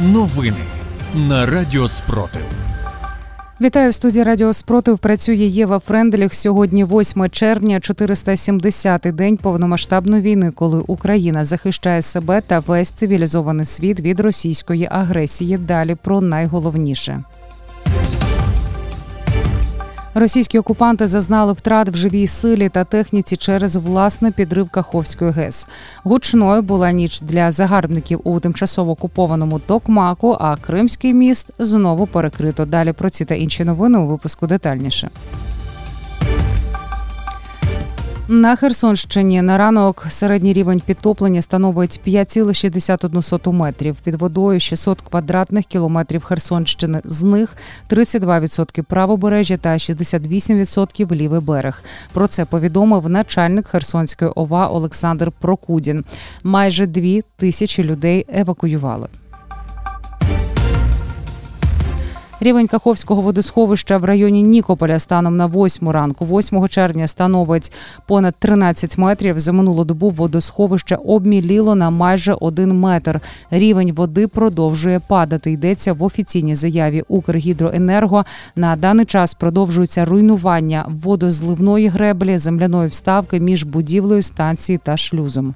Новини на Радіо Спротив. Вітаю в студії Радіо Спротив. Працює Єва Френделіх. Сьогодні 8 червня, 470-й день повномасштабної війни, коли Україна захищає себе та весь цивілізований світ від російської агресії. Далі про найголовніше. Російські окупанти зазнали втрат в живій силі та техніці через власне підрив Каховської ГЕС. Гучною була ніч для загарбників у тимчасово окупованому Токмаку. А Кримський міст знову перекрито. Далі про ці та інші новини у випуску детальніше. На Херсонщині на ранок середній рівень підтоплення становить 5,61 метрів. Під водою 600 квадратних кілометрів Херсонщини. З них 32% правобережжя та 68% лівий берег. Про це повідомив начальник Херсонської ОВА Олександр Прокудін. Майже дві тисячі людей евакуювали. Рівень Каховського водосховища в районі Нікополя станом на 8 ранку, 8 червня, становить понад 13 метрів. За минулу добу водосховище обміліло на майже 1 метр. Рівень води продовжує падати. Йдеться в офіційній заяві Укргідроенерго. На даний час продовжується руйнування водозливної греблі, земляної вставки між будівлею станції та шлюзом.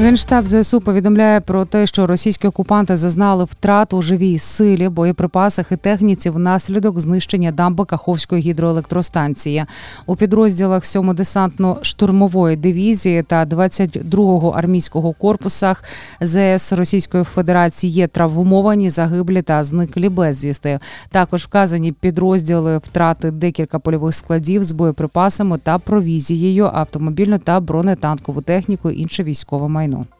Генштаб ЗСУ повідомляє про те, що російські окупанти зазнали втрат у живій силі, боєприпасах і техніці внаслідок знищення дамби Каховської гідроелектростанції. У підрозділах 7 десантно-штурмової дивізії та 22-го армійського корпусах ЗС Російської Федерації є травмовані, загиблі та зниклі безвісти. Також вказані підрозділи втрати декілька польових складів з боєприпасами та провізією, автомобільну та бронетанкову техніку, інше військове майно. permanent.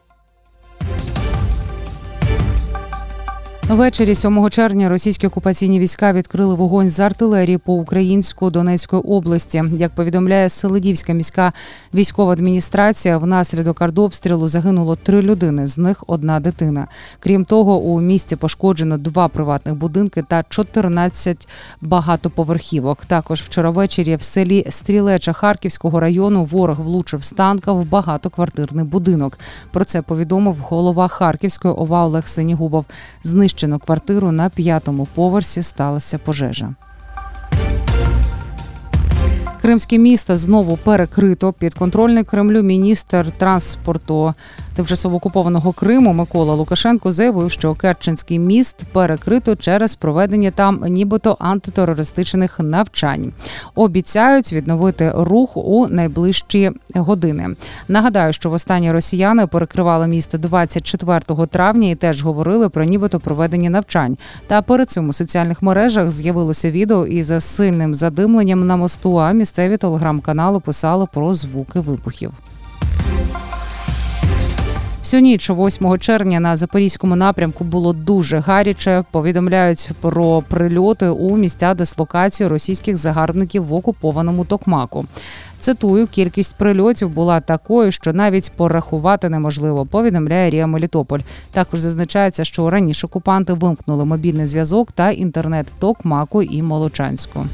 Ввечері 7 червня російські окупаційні війська відкрили вогонь з артилерії по українську Донецької області. Як повідомляє Селидівська міська військова адміністрація, внаслідок артобстрілу загинуло три людини, з них одна дитина. Крім того, у місті пошкоджено два приватних будинки та 14 багатоповерхівок. Також вчора ввечері в селі Стрілеча Харківського району ворог влучив з танка в багатоквартирний будинок. Про це повідомив голова Харківської ОВА Олег Синігубов. Знищено квартиру на п'ятому поверсі сталася пожежа. Кримське місто знову перекрито. Підконтрольний Кремлю міністр транспорту тимчасово окупованого Криму Микола Лукашенко заявив, що Керченський міст перекрито через проведення там, нібито антитерористичних навчань. Обіцяють відновити рух у найближчі години. Нагадаю, що востаннє росіяни перекривали місто 24 травня і теж говорили про нібито проведення навчань. Та перед цим у соціальних мережах з'явилося відео із сильним задимленням на мосту. А місцеві телеграм-канали писали про звуки вибухів. Всю ніч 8 червня на запорізькому напрямку було дуже гаряче. Повідомляють про прильоти у місця дислокації російських загарбників в окупованому Токмаку. Цитую, кількість прильотів була такою, що навіть порахувати неможливо. Повідомляє Рія Мелітополь. Також зазначається, що раніше окупанти вимкнули мобільний зв'язок та інтернет в Токмаку і Молочанську.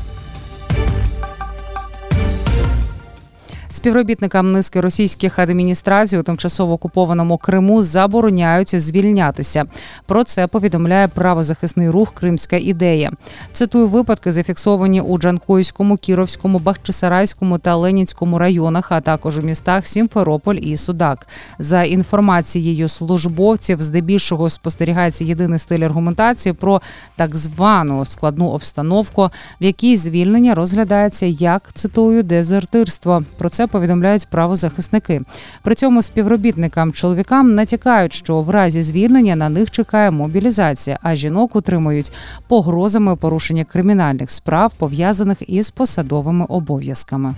Співробітникам низки російських адміністрацій у тимчасово окупованому Криму забороняють звільнятися. Про це повідомляє правозахисний рух Кримська ідея. Цитую випадки, зафіксовані у Джанкойському, Кіровському, Бахчисарайському та Ленінському районах, а також у містах Сімферополь і Судак. За інформацією службовців, здебільшого спостерігається єдиний стиль аргументації про так звану складну обстановку, в якій звільнення розглядається як цитую дезертирство. Про це повідомляють правозахисники. При цьому співробітникам чоловікам натякають, що в разі звільнення на них чекає мобілізація, а жінок утримують погрозами порушення кримінальних справ пов'язаних із посадовими обов'язками.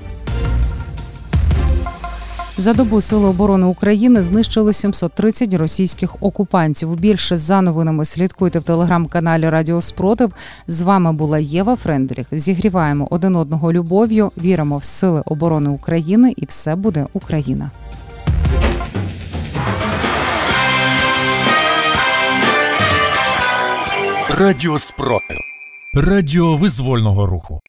За добу Сили оборони України знищили 730 російських окупантів. Більше за новинами слідкуйте в телеграм-каналі Радіо Спротив. З вами була Єва Френдріх. Зігріваємо один одного любов'ю. Віримо в сили оборони України, і все буде Україна. Радіо Спротив. Радіо визвольного руху.